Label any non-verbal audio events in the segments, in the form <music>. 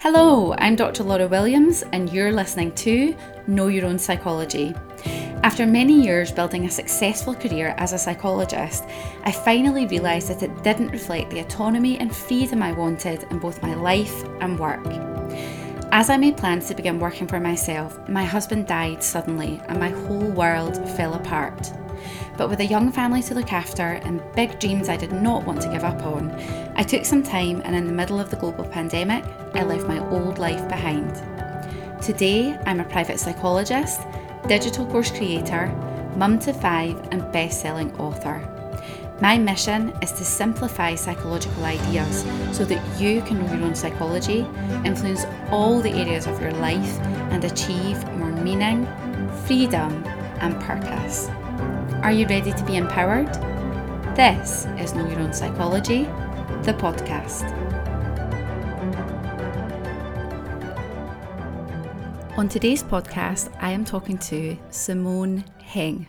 Hello, I'm Dr. Laura Williams, and you're listening to Know Your Own Psychology. After many years building a successful career as a psychologist, I finally realised that it didn't reflect the autonomy and freedom I wanted in both my life and work. As I made plans to begin working for myself, my husband died suddenly and my whole world fell apart. But with a young family to look after and big dreams I did not want to give up on, I took some time and in the middle of the global pandemic, I left my old life behind. Today, I'm a private psychologist, digital course creator, mum to five, and best selling author. My mission is to simplify psychological ideas so that you can know your own psychology, influence all the areas of your life, and achieve more meaning, freedom, and purpose. Are you ready to be empowered? This is Know Your Own Psychology, the podcast. On today's podcast, I am talking to Simone Heng.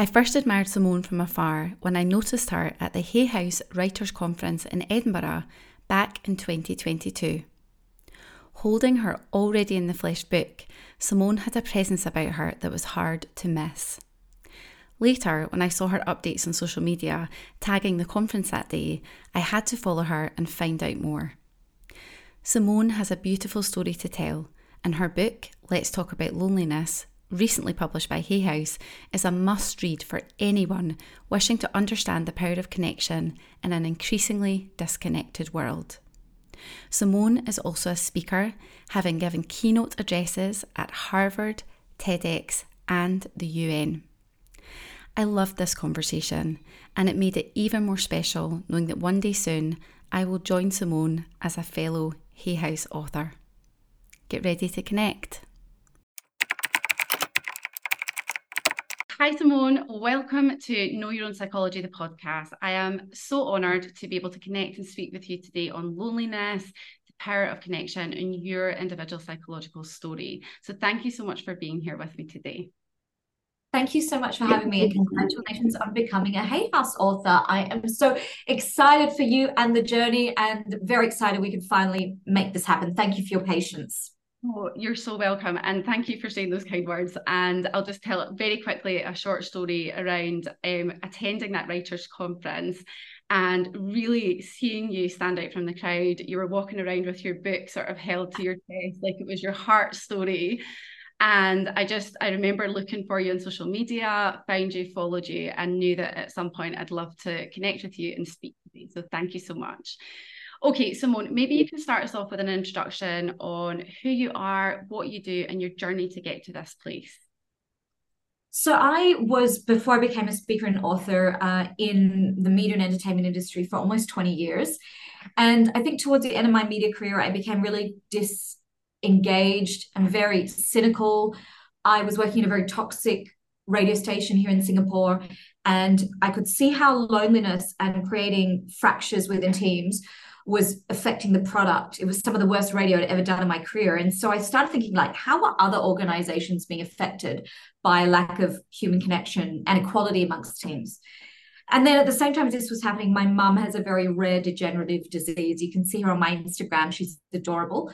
I first admired Simone from afar when I noticed her at the Hay House Writers' Conference in Edinburgh back in 2022. Holding her already in the flesh book, Simone had a presence about her that was hard to miss. Later, when I saw her updates on social media tagging the conference that day, I had to follow her and find out more. Simone has a beautiful story to tell, and her book, Let's Talk About Loneliness, recently published by Hay House, is a must read for anyone wishing to understand the power of connection in an increasingly disconnected world. Simone is also a speaker, having given keynote addresses at Harvard, TEDx, and the UN. I loved this conversation, and it made it even more special knowing that one day soon I will join Simone as a fellow Hay House author. Get ready to connect. Hi, Simone. Welcome to Know Your Own Psychology, the podcast. I am so honoured to be able to connect and speak with you today on loneliness, the power of connection, and your individual psychological story. So, thank you so much for being here with me today. Thank you so much for having me and congratulations on becoming a Hay House author. I am so excited for you and the journey and very excited we can finally make this happen. Thank you for your patience. Oh, you're so welcome. And thank you for saying those kind words. And I'll just tell very quickly a short story around um, attending that writers' conference and really seeing you stand out from the crowd. You were walking around with your book sort of held to your chest like it was your heart story. And I just, I remember looking for you on social media, found you, followed you, and knew that at some point I'd love to connect with you and speak with you. So thank you so much. Okay, Simone, maybe you can start us off with an introduction on who you are, what you do, and your journey to get to this place. So I was before I became a speaker and author uh, in the media and entertainment industry for almost 20 years. And I think towards the end of my media career, I became really dis engaged and very cynical. I was working in a very toxic radio station here in Singapore, and I could see how loneliness and creating fractures within teams was affecting the product. It was some of the worst radio I'd ever done in my career. And so I started thinking, like, how are other organizations being affected by a lack of human connection and equality amongst teams? And then at the same time as this was happening, my mum has a very rare degenerative disease. You can see her on my Instagram. She's adorable.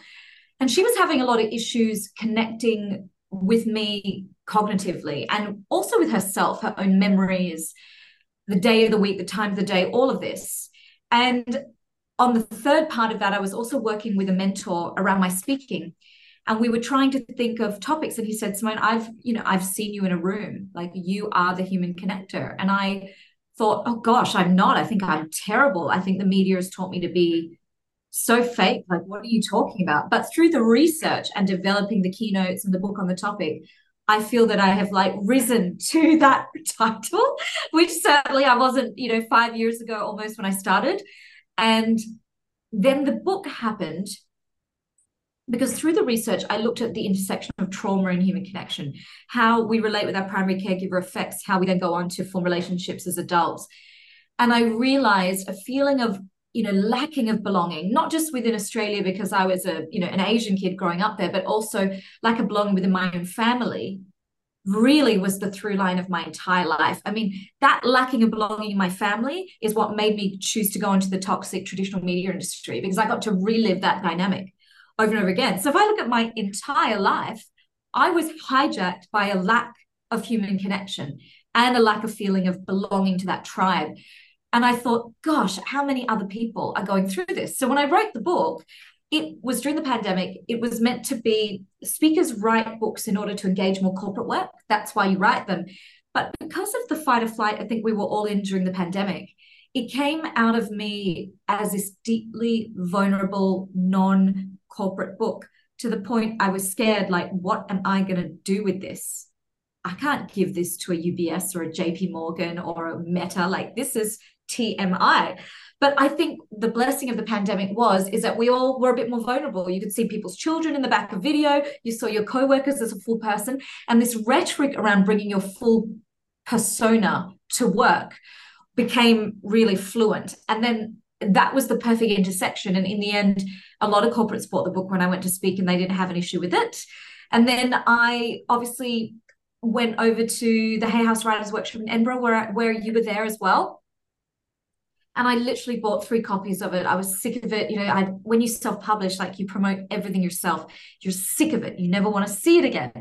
And she was having a lot of issues connecting with me cognitively and also with herself, her own memories, the day of the week, the time of the day, all of this. And on the third part of that, I was also working with a mentor around my speaking. And we were trying to think of topics. And he said, Simone, I've, you know, I've seen you in a room. Like you are the human connector. And I thought, oh gosh, I'm not. I think I'm terrible. I think the media has taught me to be so fake. Like, what are you talking about? But through the research and developing the keynotes and the book on the topic, I feel that I have like risen <laughs> to that title, which certainly I wasn't, you know, five years ago almost when I started. And then the book happened because through the research, I looked at the intersection of trauma and human connection, how we relate with our primary caregiver affects how we then go on to form relationships as adults. And I realized a feeling of you know lacking of belonging not just within australia because i was a you know an asian kid growing up there but also lack of belonging within my own family really was the through line of my entire life. I mean, that lacking of belonging in my family is what made me choose to go into the toxic traditional media industry because I got to relive that dynamic over and over again. So if I look at my entire life, I was hijacked by a lack of human connection and a lack of feeling of belonging to that tribe. And I thought, gosh, how many other people are going through this? So when I wrote the book, it was during the pandemic. It was meant to be speakers write books in order to engage more corporate work. That's why you write them. But because of the fight or flight, I think we were all in during the pandemic, it came out of me as this deeply vulnerable, non corporate book to the point I was scared like, what am I going to do with this? I can't give this to a UBS or a JP Morgan or a Meta. Like, this is TMI. But I think the blessing of the pandemic was is that we all were a bit more vulnerable. You could see people's children in the back of video. You saw your co-workers as a full person, and this rhetoric around bringing your full persona to work became really fluent. And then that was the perfect intersection. And in the end, a lot of corporates bought the book when I went to speak, and they didn't have an issue with it. And then I obviously went over to the Hay House Writers Workshop in Edinburgh, where where you were there as well and I literally bought three copies of it. I was sick of it. You know, I when you self-publish, like you promote everything yourself, you're sick of it. You never want to see it again.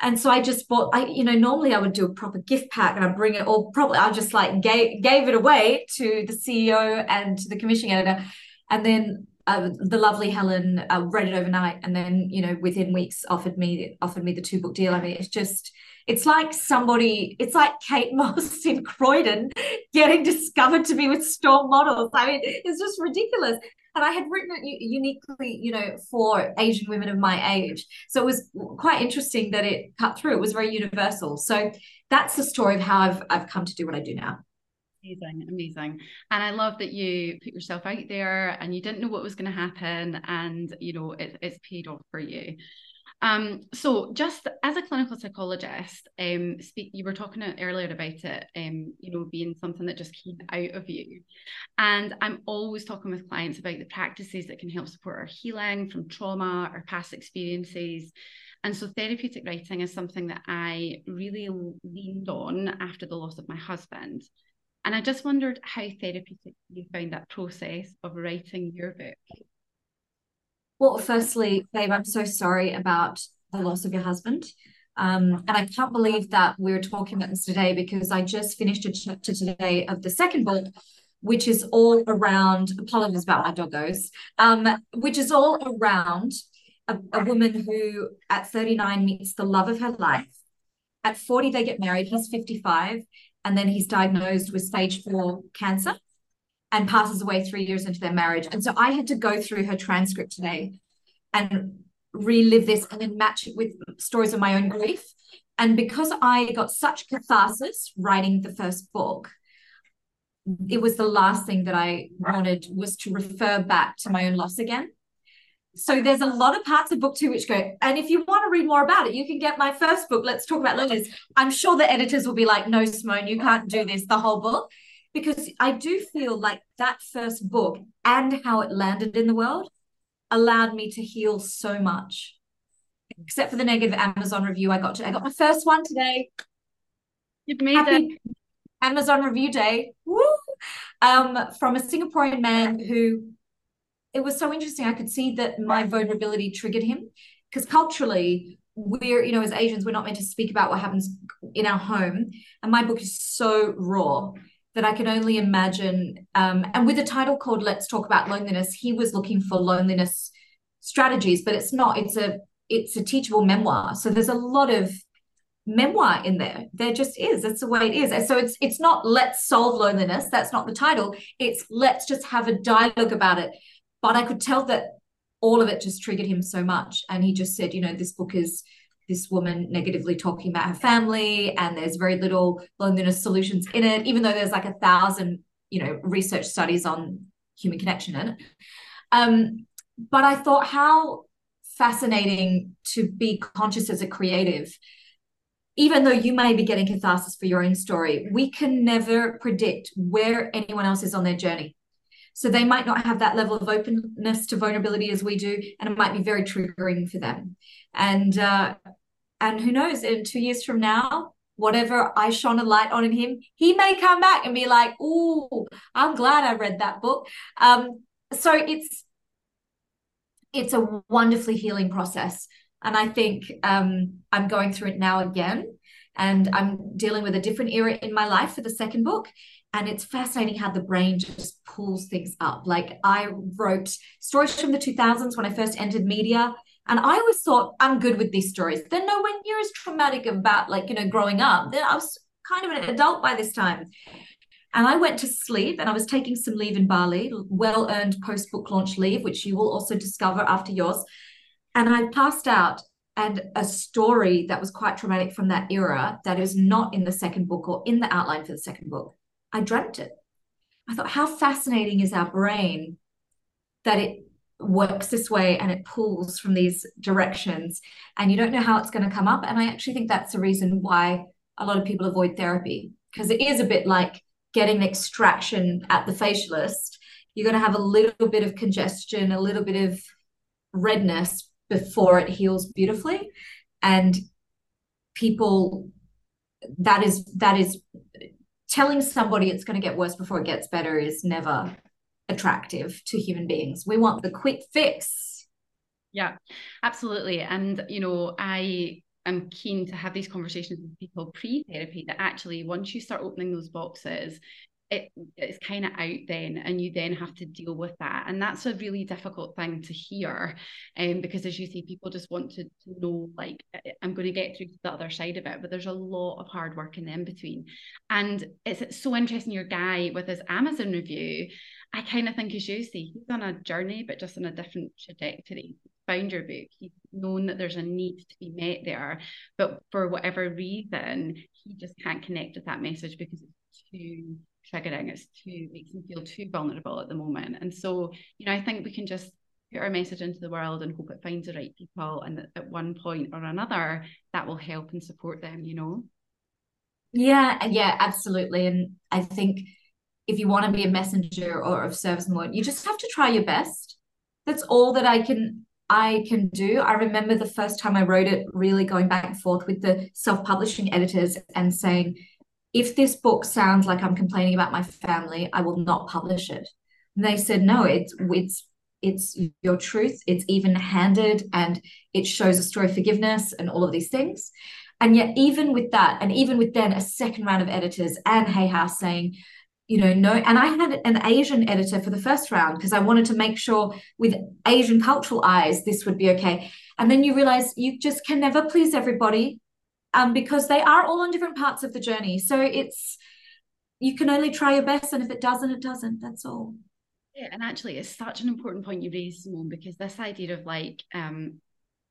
And so I just bought, I, you know, normally I would do a proper gift pack and I'd bring it all probably I just like gave gave it away to the CEO and to the commissioning editor. And then uh, the lovely Helen uh, read it overnight and then, you know, within weeks offered me offered me the two book deal. I mean, it's just it's like somebody, it's like Kate Moss <laughs> in Croydon getting discovered to be with Storm Models. I mean, it's just ridiculous. And I had written it uniquely, you know, for Asian women of my age. So it was quite interesting that it cut through. It was very universal. So that's the story of how I've I've come to do what I do now. Amazing, amazing. And I love that you put yourself out there and you didn't know what was going to happen and you know it, it's paid off for you. Um, so just as a clinical psychologist, um, speak, you were talking earlier about it, um, you know, being something that just came out of you. And I'm always talking with clients about the practices that can help support our healing from trauma or past experiences. And so therapeutic writing is something that I really leaned on after the loss of my husband. And I just wondered how therapeutic you found that process of writing your book. Well, firstly, babe, I'm so sorry about the loss of your husband. Um, and I can't believe that we're talking about this today because I just finished a chapter today of the second book, which is all around apologies about my doggos, um, which is all around a, a woman who at 39 meets the love of her life. At 40, they get married. He's 55, and then he's diagnosed with stage four cancer and passes away three years into their marriage. And so I had to go through her transcript today and relive this and then match it with stories of my own grief. And because I got such catharsis writing the first book, it was the last thing that I wanted was to refer back to my own loss again. So there's a lot of parts of book two which go, and if you want to read more about it, you can get my first book. Let's talk about loneliness. I'm sure the editors will be like, no, Simone, you can't do this, the whole book because I do feel like that first book and how it landed in the world allowed me to heal so much. Except for the negative Amazon review I got to, I got my first one today. You've made Happy it. Amazon review day. Woo! Um, from a Singaporean man who it was so interesting. I could see that my vulnerability triggered him because culturally we're you know as asians we're not meant to speak about what happens in our home and my book is so raw that I can only imagine. Um, and with a title called Let's Talk About Loneliness, he was looking for loneliness strategies, but it's not, it's a it's a teachable memoir. So there's a lot of memoir in there. There just is. That's the way it is. So it's it's not let's solve loneliness. That's not the title. It's let's just have a dialogue about it. But I could tell that all of it just triggered him so much. And he just said, you know, this book is this woman negatively talking about her family and there's very little loneliness solutions in it even though there's like a thousand you know research studies on human connection in it. Um, but i thought how fascinating to be conscious as a creative. Even though you may be getting catharsis for your own story we can never predict where anyone else is on their journey. So they might not have that level of openness to vulnerability as we do, and it might be very triggering for them. And uh, And who knows, in two years from now, whatever I shone a light on in him, he may come back and be like, "Oh, I'm glad I read that book." Um, so it's it's a wonderfully healing process, and I think um, I'm going through it now again, and I'm dealing with a different era in my life for the second book. And it's fascinating how the brain just pulls things up. Like I wrote stories from the 2000s when I first entered media and I always thought I'm good with these stories. They're nowhere near as traumatic about like, you know, growing up. Then I was kind of an adult by this time. And I went to sleep and I was taking some leave in Bali, well earned post book launch leave, which you will also discover after yours. And I passed out and a story that was quite traumatic from that era that is not in the second book or in the outline for the second book. I dreamt it. I thought, how fascinating is our brain that it works this way and it pulls from these directions and you don't know how it's going to come up. And i actually think that's the reason why a lot of people avoid therapy because it is a bit like getting an extraction at the facialist. You're going to have a little bit of congestion a little bit of redness before it heals beautifully. And people that is that is telling somebody it's going to get worse before it gets better is never attractive to human beings. We want the quick fix. Yeah, absolutely. And, you know, I am keen to have these conversations with people pre therapy that actually, once you start opening those boxes, it, it's kind of out then and you then have to deal with that and that's a really difficult thing to hear um, because as you say people just want to, to know like i'm going to get through to the other side of it but there's a lot of hard work in the in between and it's, it's so interesting your guy with his amazon review I kind of think, as you say, he's on a journey, but just on a different trajectory. Found your book. He's known that there's a need to be met there, but for whatever reason, he just can't connect with that message because it's too triggering. It's too makes him feel too vulnerable at the moment. And so, you know, I think we can just put our message into the world and hope it finds the right people, and that at one point or another, that will help and support them. You know. Yeah, yeah, absolutely. And I think if you want to be a messenger or of service more, you just have to try your best. That's all that I can I can do. I remember the first time I wrote it, really going back and forth with the self-publishing editors and saying, if this book sounds like I'm complaining about my family, I will not publish it. And they said, no, it's it's it's your truth, it's even handed, and it shows a story of forgiveness and all of these things. And yet, even with that, and even with then a second round of editors and Hay House saying, you know no and i had an asian editor for the first round because i wanted to make sure with asian cultural eyes this would be okay. And then you realize you just can never please everybody um, because they are all on different parts of the journey. So it's you can only try your best and if it doesn't it doesn't. That's all. Yeah and actually it's such an important point you raised simone because this idea of like um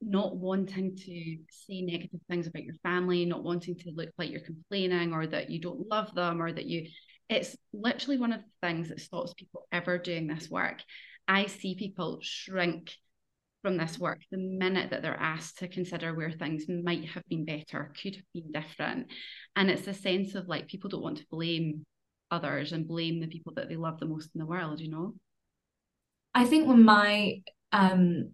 not wanting to say negative things about your family not wanting to look like you're complaining or that you don't love them or that you it's literally one of the things that stops people ever doing this work. I see people shrink from this work the minute that they're asked to consider where things might have been better, could have been different. And it's a sense of like people don't want to blame others and blame the people that they love the most in the world, you know? I think when my um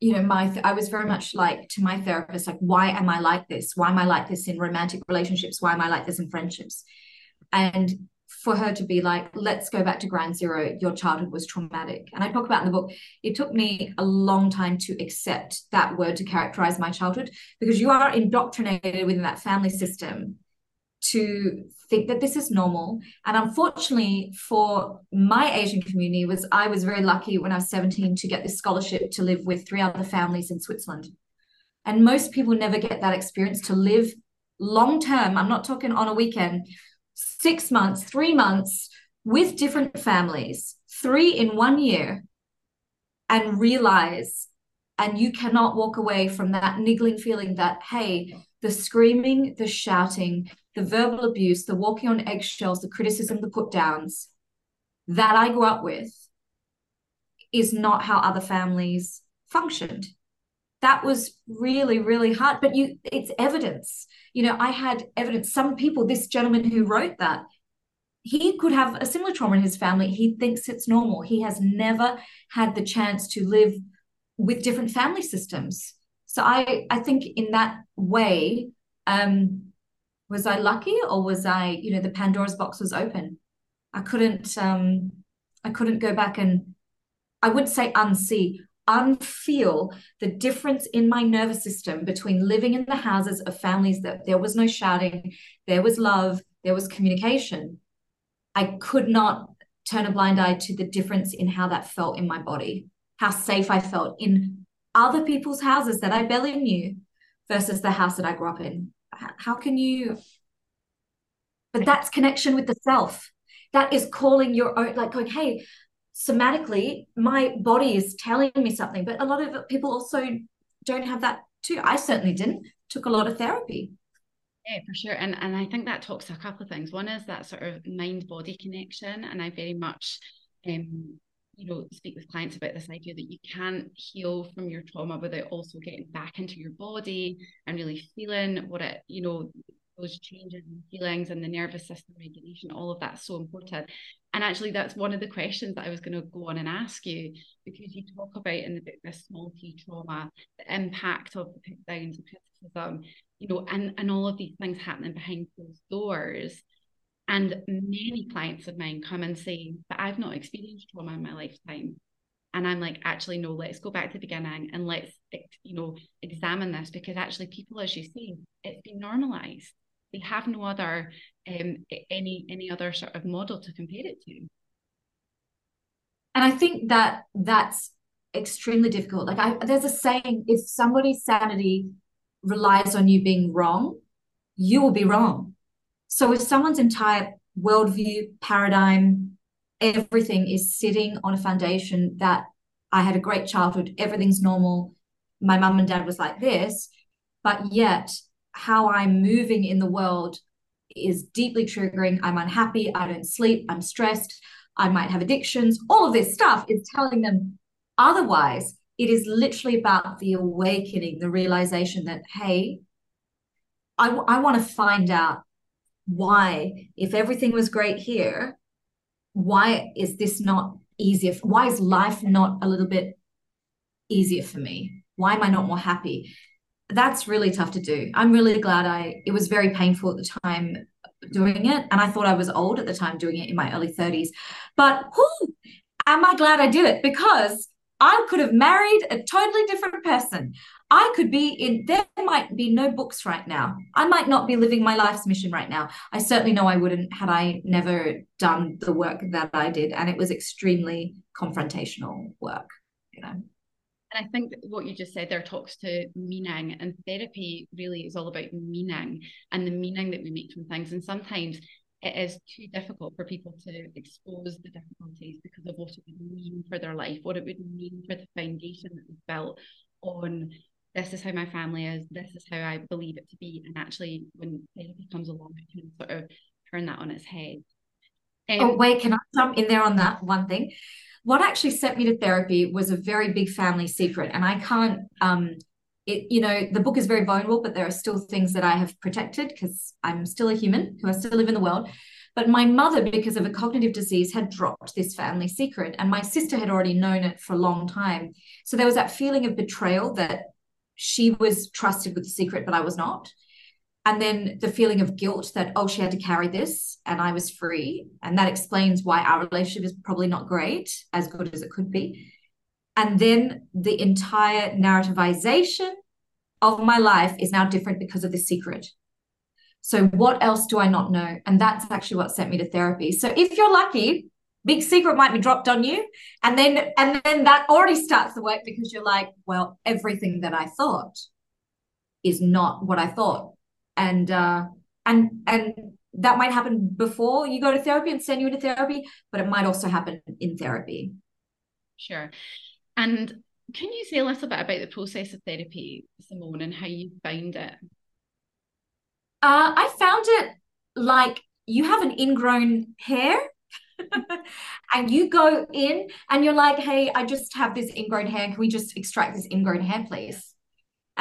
you know my th- i was very much like to my therapist like why am i like this why am i like this in romantic relationships why am i like this in friendships and for her to be like, let's go back to ground zero. Your childhood was traumatic. And I talk about in the book, it took me a long time to accept that word to characterize my childhood because you are indoctrinated within that family system to think that this is normal. And unfortunately for my Asian community was I was very lucky when I was 17 to get this scholarship to live with three other families in Switzerland. And most people never get that experience to live long term. I'm not talking on a weekend, six months, three months with different families, three in one year, and realize, and you cannot walk away from that niggling feeling that, hey, the screaming, the shouting, the verbal abuse, the walking on eggshells, the criticism, the put downs that I grew up with is not how other families functioned. That was really really hard but you it's evidence you know i had evidence some people this gentleman who wrote that he could have a similar trauma in his family. He thinks it's normal. He has never had the chance to live with different family systems. So I I think in that way, um, was I lucky or was I, you know, the Pandora's box was open. I couldn't um I couldn't go back and I would say unsee, unfeel the difference in my nervous system between living in the houses of families that there was no shouting, there was love, there was communication. I could not turn a blind eye to the difference in how that felt in my body, how safe I felt in other people's houses that I barely knew versus the house that I grew up in. How can you? But that's connection with the self. That is calling your own, like going, hey, somatically, my body is telling me something. But a lot of people also don't have that too. I certainly didn't. Took a lot of therapy. Yeah, for sure. And and I think that talks to a couple of things. One is that sort of mind body connection. And I very much um you know speak with clients about this idea that you can't heal from your trauma without also getting back into your body and really feeling what it you know those changes and feelings and the nervous system regulation all of that's so important and actually that's one of the questions that i was going to go on and ask you because you talk about in the book this small t trauma the impact of the put downs the criticism you know, and, and all of these things happening behind closed doors. And many clients of mine come and say, but I've not experienced trauma in my lifetime. And I'm like, actually, no, let's go back to the beginning and let's, you know, examine this because actually people, as you say, it's been normalized. They have no other, um, any, any other sort of model to compare it to. And I think that that's extremely difficult. Like I, there's a saying, if somebody's sanity relies on you being wrong, you will be wrong. So if someone's entire worldview, paradigm, everything is sitting on a foundation that I had a great childhood, everything's normal, my mum and dad was like this, but yet how I'm moving in the world is deeply triggering. I'm unhappy, I don't sleep, I'm stressed, I might have addictions, all of this stuff is telling them otherwise it is literally about the awakening, the realization that, hey, I, I want to find out why, if everything was great here, why is this not easier? Why is life not a little bit easier for me? Why am I not more happy? That's really tough to do. I'm really glad I, it was very painful at the time doing it. And I thought I was old at the time doing it in my early 30s. But whoo, am I glad I did it? Because I could have married a totally different person. I could be in, there might be no books right now. I might not be living my life's mission right now. I certainly know I wouldn't had I never done the work that I did. And it was extremely confrontational work, you know. And I think what you just said there talks to meaning, and therapy really is all about meaning and the meaning that we make from things. And sometimes it is too difficult for people to expose the difficulties because of what it would mean for their life, what it would mean for the foundation that was built on this is how my family is, this is how I believe it to be. And actually, when therapy comes along, it can sort of turn that on its head. Um, oh, wait, can I jump in there on that one thing? What actually sent me to therapy was a very big family secret, and I can't um, it, you know, the book is very vulnerable, but there are still things that I have protected because I'm still a human who I still live in the world. But my mother, because of a cognitive disease, had dropped this family secret, and my sister had already known it for a long time. So there was that feeling of betrayal that she was trusted with the secret, but I was not. And then the feeling of guilt that, oh, she had to carry this and I was free. And that explains why our relationship is probably not great, as good as it could be. And then the entire narrativization of my life is now different because of the secret. So, what else do I not know? And that's actually what sent me to therapy. So, if you're lucky, big secret might be dropped on you and then and then that already starts the work because you're like well everything that i thought is not what i thought and uh and and that might happen before you go to therapy and send you into therapy but it might also happen in therapy sure and can you say a little bit about the process of therapy, Simone, and how you found it? Uh, I found it like you have an ingrown hair <laughs> and you go in and you're like, hey, I just have this ingrown hair. Can we just extract this ingrown hair, please?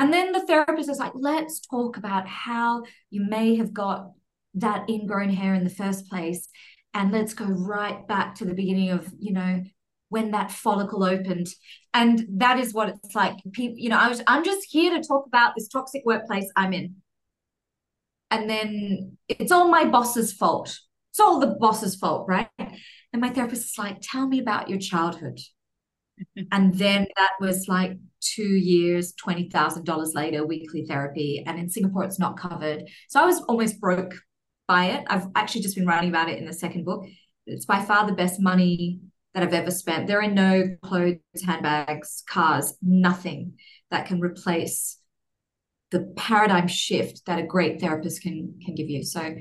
And then the therapist is like, let's talk about how you may have got that ingrown hair in the first place. And let's go right back to the beginning of, you know, when that follicle opened. And that is what it's like. People, you know, I was I'm just here to talk about this toxic workplace I'm in. And then it's all my boss's fault. It's all the boss's fault, right? And my therapist is like, tell me about your childhood. And then that was like two years, $20,000 later, weekly therapy. And in Singapore, it's not covered. So I was almost broke by it. I've actually just been writing about it in the second book. It's by far the best money that I've ever spent. There are no clothes, handbags, cars, nothing that can replace the paradigm shift that a great therapist can can give you. So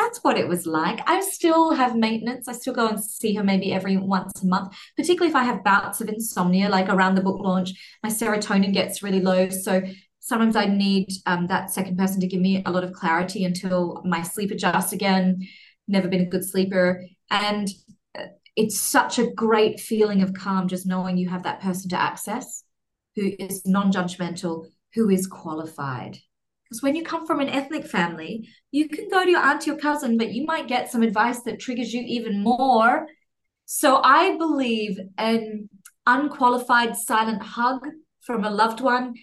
that's what it was like. I still have maintenance. I still go and see her maybe every once a month, particularly if I have bouts of insomnia, like around the book launch, my serotonin gets really low. So sometimes I need um, that second person to give me a lot of clarity until my sleep adjusts again. Never been a good sleeper. And it's such a great feeling of calm just knowing you have that person to access who is non-judgmental who is qualified because when you come from an ethnic family you can go to your aunt your cousin but you might get some advice that triggers you even more so i believe an unqualified silent hug from a loved one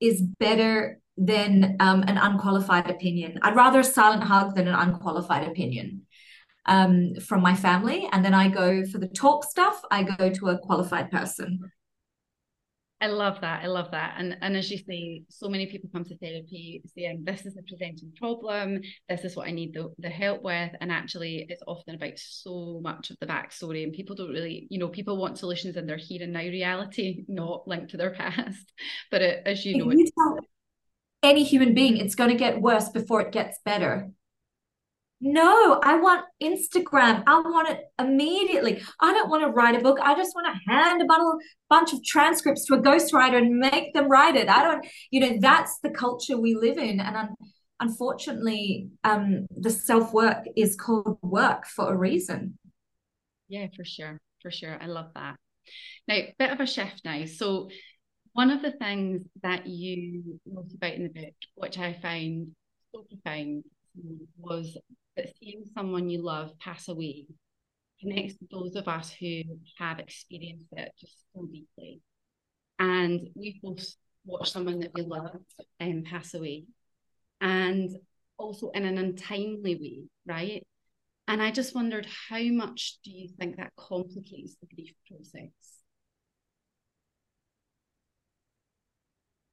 is better than um, an unqualified opinion i'd rather a silent hug than an unqualified opinion um, from my family. And then I go for the talk stuff, I go to a qualified person. I love that. I love that. And and as you say, so many people come to therapy saying this is the presenting problem, this is what I need the, the help with. And actually it's often about so much of the backstory. And people don't really, you know, people want solutions in their here and now reality, <laughs> not linked to their <laughs> past. But it, as you know, you any human being it's going to get worse before it gets better. No, I want Instagram. I want it immediately. I don't want to write a book. I just want to hand a bundle, bunch of transcripts to a ghostwriter and make them write it. I don't, you know, that's the culture we live in. And un- unfortunately, um, the self work is called work for a reason. Yeah, for sure. For sure. I love that. Now, bit of a shift now. So, one of the things that you wrote about in the book, which I found so profound, was that seeing someone you love pass away connects those of us who have experienced it just so deeply. And we both watched someone that we loved um, pass away, and also in an untimely way, right? And I just wondered how much do you think that complicates the grief process?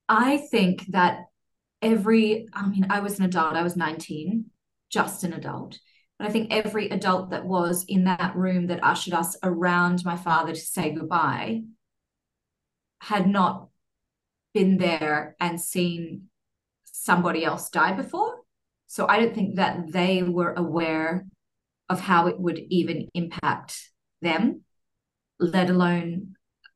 I think that every, I mean, I was an adult, I was 19 just an adult. But I think every adult that was in that room that ushered us around my father to say goodbye had not been there and seen somebody else die before. So I don't think that they were aware of how it would even impact them, let alone.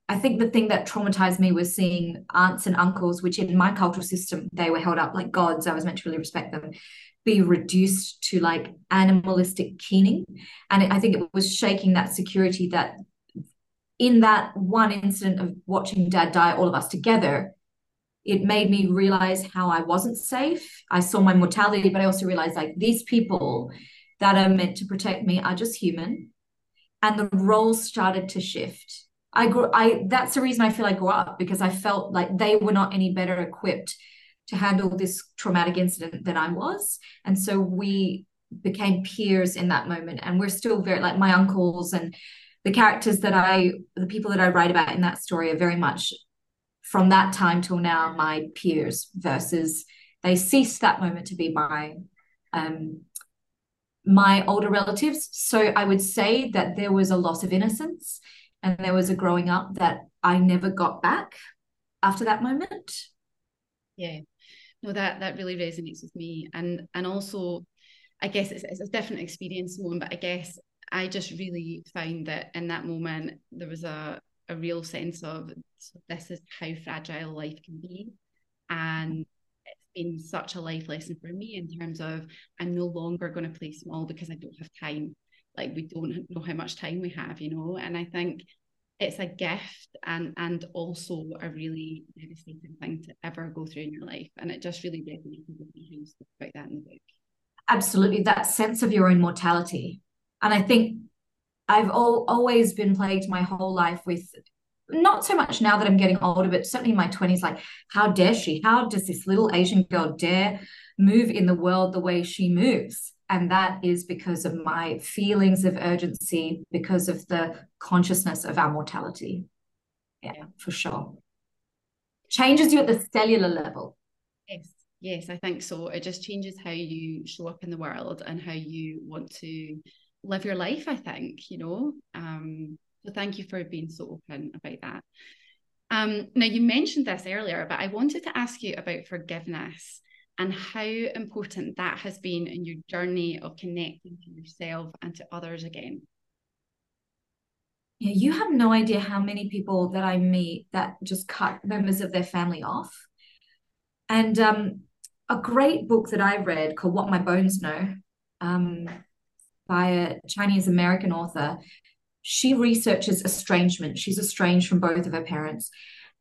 I think the thing that traumatized me was seeing aunts and uncles, which in my cultural system, they were held up like gods. I was meant to really respect them be reduced to like animalistic keening. And I think it was shaking that security that in that one incident of watching dad die, all of us together, it made me realize how I wasn't safe. I saw my mortality, but I also realized like these people that are meant to protect me are just human. And the roles started to shift. I grew I that's the reason I feel I grew up because I felt like they were not any better equipped to handle this traumatic incident than I was. And so we became peers in that moment. And we're still very like my uncles and the characters that I, the people that I write about in that story are very much from that time till now my peers versus they ceased that moment to be my um my older relatives so i would say that there was a loss of innocence and there was a growing up that i never got back after that moment yeah no that that really resonates with me. And and also i guess it's, it's a different experience one but i guess i just really found that in that moment there was a a real sense of this is how fragile life can be. And it's been such a life lesson for me in terms of i'm no longer going to play small because i don't have time. Like we don't know how much time we have you know? And i think it's a gift and and also a really devastating thing to ever go through in your life. And it just really resonated with me how you spoke about that in the book. Absolutely, that sense of your own mortality. And I think I've al- always been plagued my whole life with not so much now that I'm getting older, but certainly in my 20s, like, how dare she? How does this little Asian girl dare move in the world the way she moves? And that is because of my feelings of urgency, because of the consciousness of our mortality. Yeah, for sure. Changes you at the cellular level. Yes, yes, I think so. It just changes how you show up in the world and how you want to live your life, I think, you know. Um, so thank you for being so open about that. Um, now, you mentioned this earlier, but I wanted to ask you about forgiveness and how important that has been in your journey of connecting to yourself and to others again. Yeah, you have no idea how many people that I meet that just cut members of their family off. And um, a great book that I read called What My Bones Know um, by a Chinese American author she researches estrangement. She's estranged from both of her parents.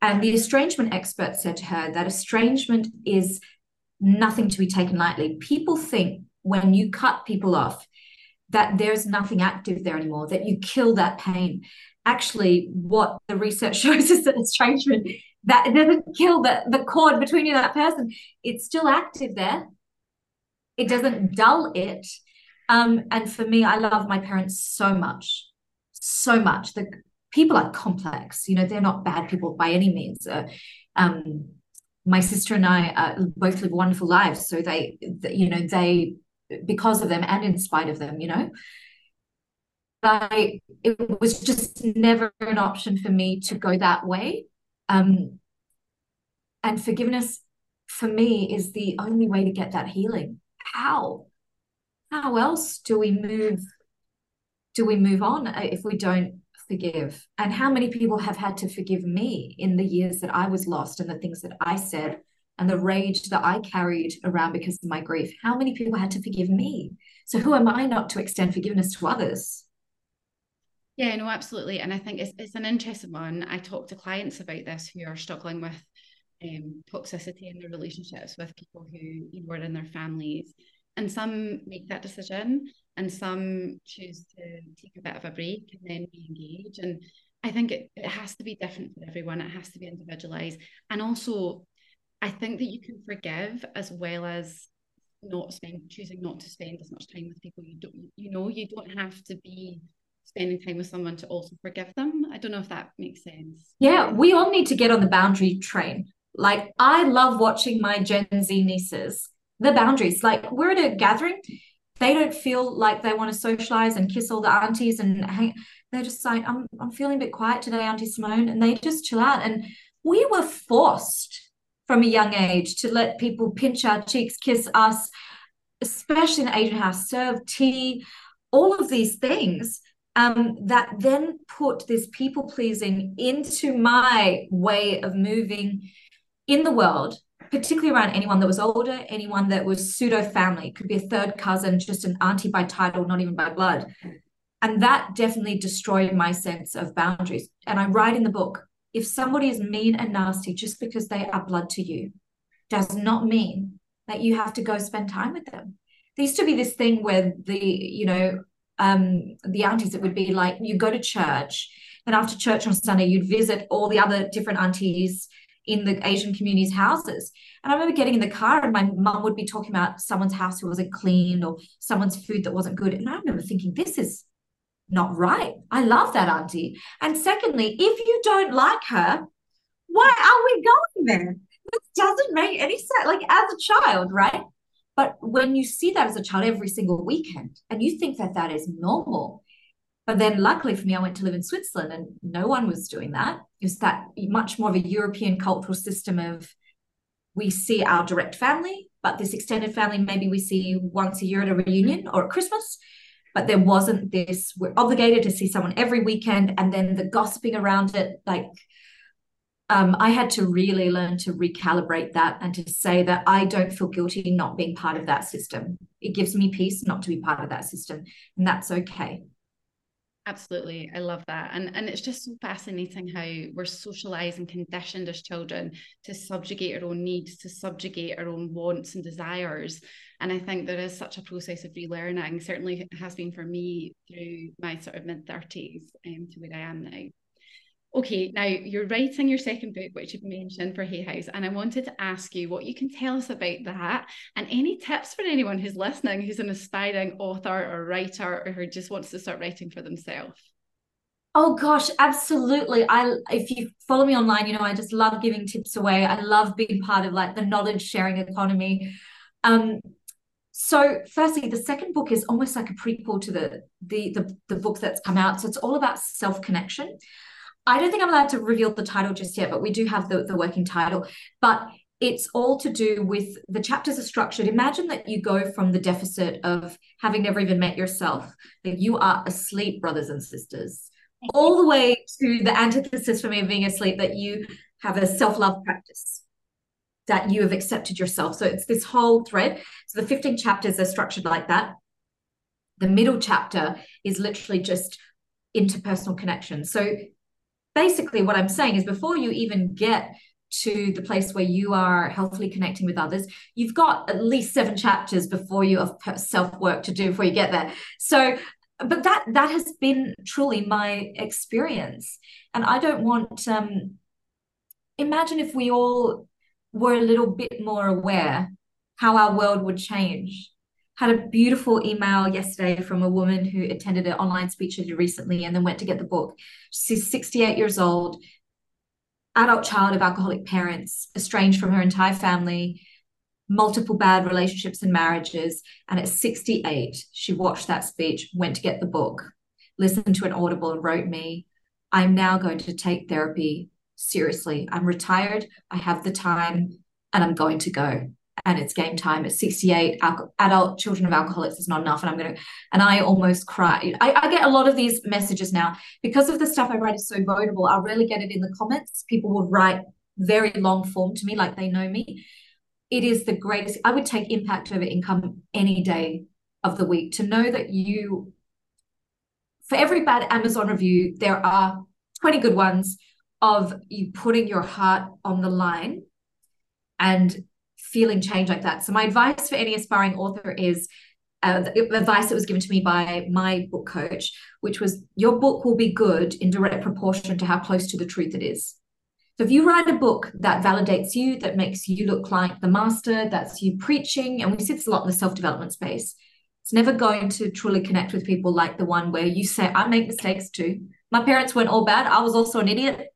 And the estrangement expert said to her that estrangement is nothing to be taken lightly. People think when you cut people off that there's nothing active there anymore, that you kill that pain. Actually, what the research <laughs> shows is that estrangement that it doesn't kill the, the cord between you and that person. It's still active there. It doesn't dull it. Um, and for me, I love my parents so much so much. The people are complex. You know, they're not bad people by any means. Uh, um, my sister and I uh, both live wonderful lives. So they, you know, they because of them and in spite of them, you know. I it was just never an option for me to go that way. Um, and forgiveness for me is the only way to get that healing. How? How else do we move do we move on uh, if we don't forgive? And how many people have had to forgive me in the years that I was lost and the things that I said and the rage that I carried around because of my grief? How many people had to forgive me? So who am I not to extend forgiveness to others? Yeah, no, absolutely. And I think it's, it's an interesting one. I talk to clients about this who are struggling with um, toxicity in their relationships with people who you know, are in their families. And some make that decision and some choose to take a bit of a break and then re-engage. And i think it, it has to be different for everyone. It has to be individualized. And also i think that you can forgive as well as not spend choosing not to spend as much time with people you don't you know you don't have to be spending time with someone to also forgive them. I don't know if that makes sense. Yeah we all need to get on the boundary train. Like i love watching my gen z nieces the boundaries like we're at a gathering they don't feel like they want to socialize and kiss all the aunties and hang. They're just like, I'm, I'm feeling a bit quiet today, Auntie Simone. And they just chill out. And we were forced from a young age to let people pinch our cheeks, kiss us, especially in the Asian house, serve tea, all of these things um, that then put this people pleasing into my way of moving in the world particularly around anyone that was older, anyone that was pseudo family, could be a third cousin, just an auntie by title, not even by blood. And that definitely destroyed my sense of boundaries. And I write in the book if somebody is mean and nasty just because they are blood to you, does not mean that you have to go spend time with them. There used to be this thing where the, you know, um, the aunties, it would be like you go to church, and after church on Sunday, you'd visit all the other different aunties in the Asian community's houses. And I remember getting in the car and my mum would be talking about someone's house who wasn't clean or someone's food that wasn't good. And I remember thinking, this is not right. I love that auntie. And secondly, if you don't like her, why are we going there? This doesn't make any sense. Like as a child, right? But when you see that as a child every single weekend and you think that that is normal, but then luckily for me, I went to live in Switzerland and no one was doing that. It was that much more of a European cultural system of we see our direct family, but this extended family, maybe we see once a year at a reunion or at Christmas. But there wasn't this, we're obligated to see someone every weekend and then the gossiping around it. Like, um, I had to really learn to recalibrate that and to say that I don't feel guilty not being part of that system. It gives me peace not to be part of that system, and that's okay. Absolutely. I love that. And and it's just so fascinating how we're socialized and conditioned as children to subjugate our own needs, to subjugate our own wants and desires. And I think there is such a process of relearning, certainly has been for me through my sort of mid 30s um, to where I am now. Okay, now you're writing your second book, which you've mentioned for Hay House, and I wanted to ask you what you can tell us about that and any tips for anyone who's listening who's an aspiring author or writer or who just wants to start writing for themselves. Oh gosh, absolutely. I if you follow me online, you know, I just love giving tips away. I love being part of like the knowledge sharing economy. Um so firstly, the second book is almost like a prequel to the the the, the book that's come out. So it's all about self-connection. I don't think I'm allowed to reveal the title just yet, but we do have the, the working title. But it's all to do with the chapters are structured. Imagine that you go from the deficit of having never even met yourself, that you are asleep, brothers and sisters, all the way to the antithesis for me of being asleep, that you have a self love practice, that you have accepted yourself. So it's this whole thread. So the 15 chapters are structured like that. The middle chapter is literally just interpersonal connection. So basically what i'm saying is before you even get to the place where you are healthily connecting with others you've got at least seven chapters before you of self work to do before you get there. So but that that has been truly my experience. And i don't want um imagine if we all were a little bit more aware how our world would change had a beautiful email yesterday from a woman who attended an online speech I did recently and then went to get the book. She's 68 years old, adult child of alcoholic parents, estranged from her entire family, multiple bad relationships and marriages. And at 68, she watched that speech, went to get the book, listened to an audible, and wrote me, I'm now going to take therapy seriously. I'm retired, I have the time, and I'm going to go and it's game time at 68 adult children of alcoholics is not enough and i'm gonna and i almost cry. I, I, get a lot of these messages now. Because of the stuff i write is so votable i'll rarely get it in the comments. People will write very long form to me like they know me. It is the greatest i would take impact over income any day of the week. To know that you for every bad amazon review there are 20 good ones of you putting your heart on the line and feeling change like that. So my advice for any aspiring author is uh, advice that was given to me by my book coach, which was your book will be good in direct proportion to how close to the truth it is. So if you write a book that validates you, that makes you look like the master, that's you preaching, and we see this a lot in the self-development space. It's never going to truly connect with people like the one where you say, I make mistakes too. My parents weren't all bad. I was also an idiot.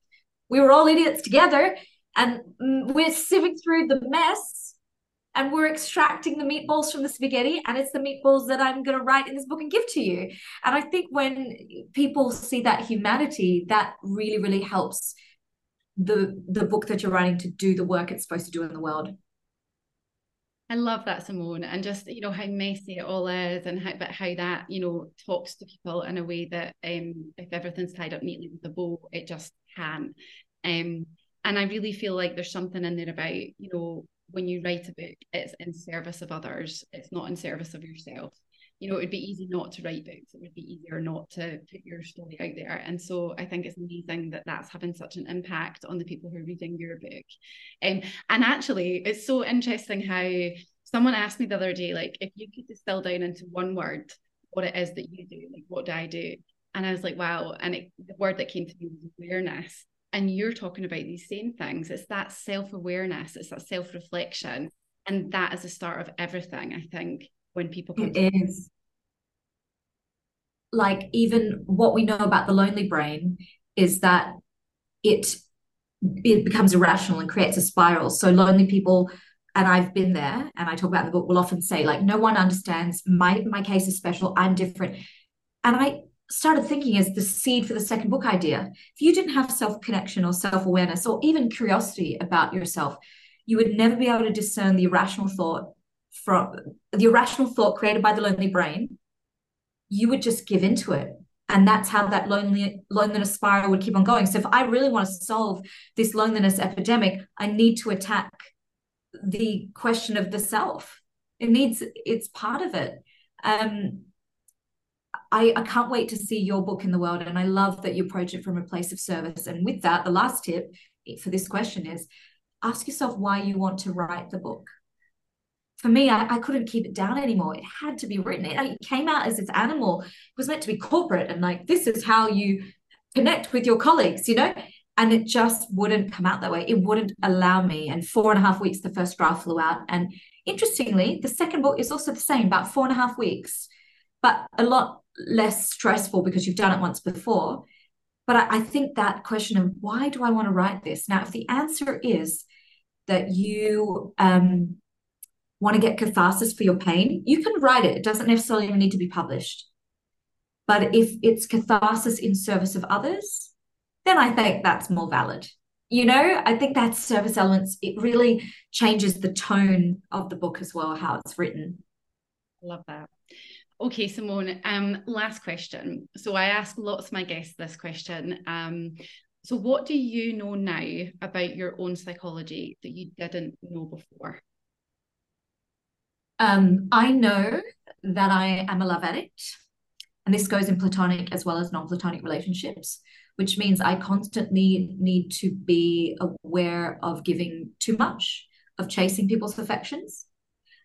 We were all idiots together. And mm, we're sieving through the mess and we're extracting the meatballs from the spaghetti and it's the meatballs that i'm going to write in this book and give to you and i think when people see that humanity that really really helps the the book that you're writing to do the work it's supposed to do in the world I love that, Simone, and just you know how messy it all is, and how but how that you know talks to people in a way that um, if everything's tied up neatly with a bow, it just can. Um, and I really feel like there's something in there about you know when you write a book, it's in service of others. It's not in service of yourself. You know, it would be easy not to write books. It would be easier not to put your story out there. And so I think it's amazing that that's having such an impact on the people who are reading your book. Um, and actually, it's so interesting how someone asked me the other day, like, if you could distill down into one word what it is that you do, like, what do I do? And I was like, wow. And it, the word that came to me was awareness and you're talking about these same things it's that self-awareness it's that self-reflection and that is the start of everything i think when people come it is. Like even what we know about the lonely brain is that it it becomes irrational and creates a spiral. So lonely people and I've been there and I talk about in the book will often say like no one understands my my case is special I'm different. And I started thinking as the seed for the second book idea. If you didn't have self connection or self awareness or even curiosity about yourself, you would never be able to discern the irrational thought from the irrational thought created by the lonely brain. You would just give into it. And that's how that lonely loneliness spiral would keep on going. So if I really want to solve this loneliness epidemic, I need to attack the question of the self. It needs it's part of it. Um, I, I can't wait to see your book in the world. And I love that you approach it from a place of service. And with that, the last tip for this question is ask yourself why you want to write the book. For me, I, I couldn't keep it down anymore. It had to be written. It, it came out as this animal. It was meant to be corporate and like, this is how you connect with your colleagues, you know? And it just wouldn't come out that way. It wouldn't allow me. And four and a half weeks, the first draft flew out. And interestingly, the second book is also the same, about four and a half weeks, but a lot less stressful because you've done it once before. But I, I think that question of why do I want to write this? Now, if the answer is that you um, want to get catharsis for your pain, you can write it. It doesn't necessarily need to be published. But if it's catharsis in service of others, then I think that's more valid. You know, I think that service elements, it really changes the tone of the book as well, how it's written. I love that. Okay, Simone, um, last question. So I ask lots of my guests this question. Um, so what do you know now about your own psychology that you didn't know before? Um, I know that I am a love addict, and this goes in platonic as well as non-platonic relationships, which means I constantly need to be aware of giving too much, of chasing people's affections,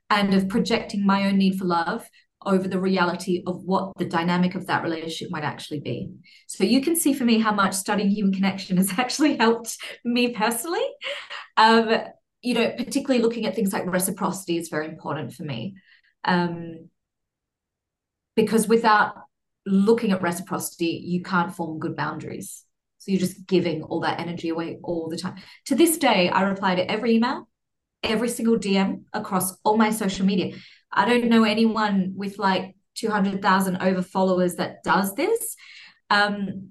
and of projecting my own need for love over the reality of what the dynamic of that relationship might actually be. So you can see for me how much studying human connection has <laughs> actually helped me personally. Um, you know, particularly looking at things like reciprocity is very important for me. Um, because without looking at reciprocity, you can't form good boundaries. So you're just giving all that energy away all the time. To this day, I reply to every email, every single DM across all my social media. I don't know anyone with like 200,000 over followers that does this. Um,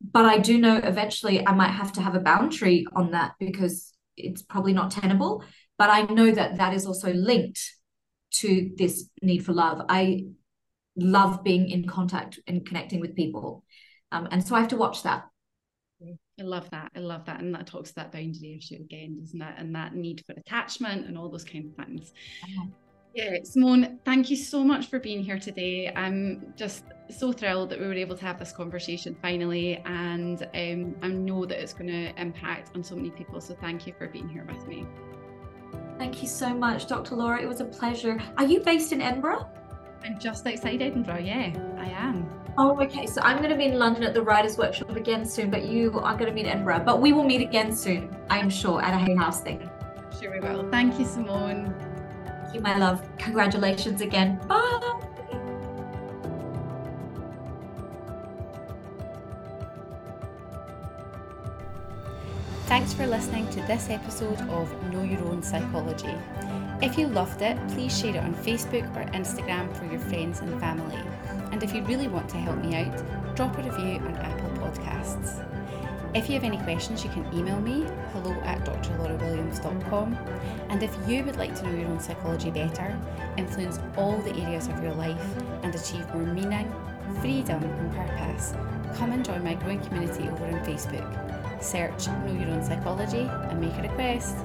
but I do know eventually I might have to have a boundary on that because it's probably not tenable. But I know that that is also linked to this need for love. I love being in contact and connecting with people. Um, and so I have to watch that. I love that. I love that. And that talks to that boundary issue again, doesn't it? And that need for attachment and all those kind of things. Yeah, Simone, thank you so much for being here today. I'm just so thrilled that we were able to have this conversation finally, and um, I know that it's going to impact on so many people. So thank you for being here with me. Thank you so much, Dr. Laura. It was a pleasure. Are you based in Edinburgh? I'm just outside Edinburgh, yeah, I am. Oh, okay. So I'm going to be in London at the Writers' Workshop again soon, but you are going to be in Edinburgh. But we will meet again soon, I am sure, at a Hay House thing. Sure, we will. Thank you, Simone. You, my love. Congratulations again. Bye. Thanks for listening to this episode of Know Your Own Psychology. If you loved it, please share it on Facebook or Instagram for your friends and family. And if you really want to help me out, drop a review on Apple Podcasts. If you have any questions, you can email me, hello at And if you would like to know your own psychology better, influence all the areas of your life, and achieve more meaning, freedom, and purpose, come and join my growing community over on Facebook. Search Know Your Own Psychology and make a request.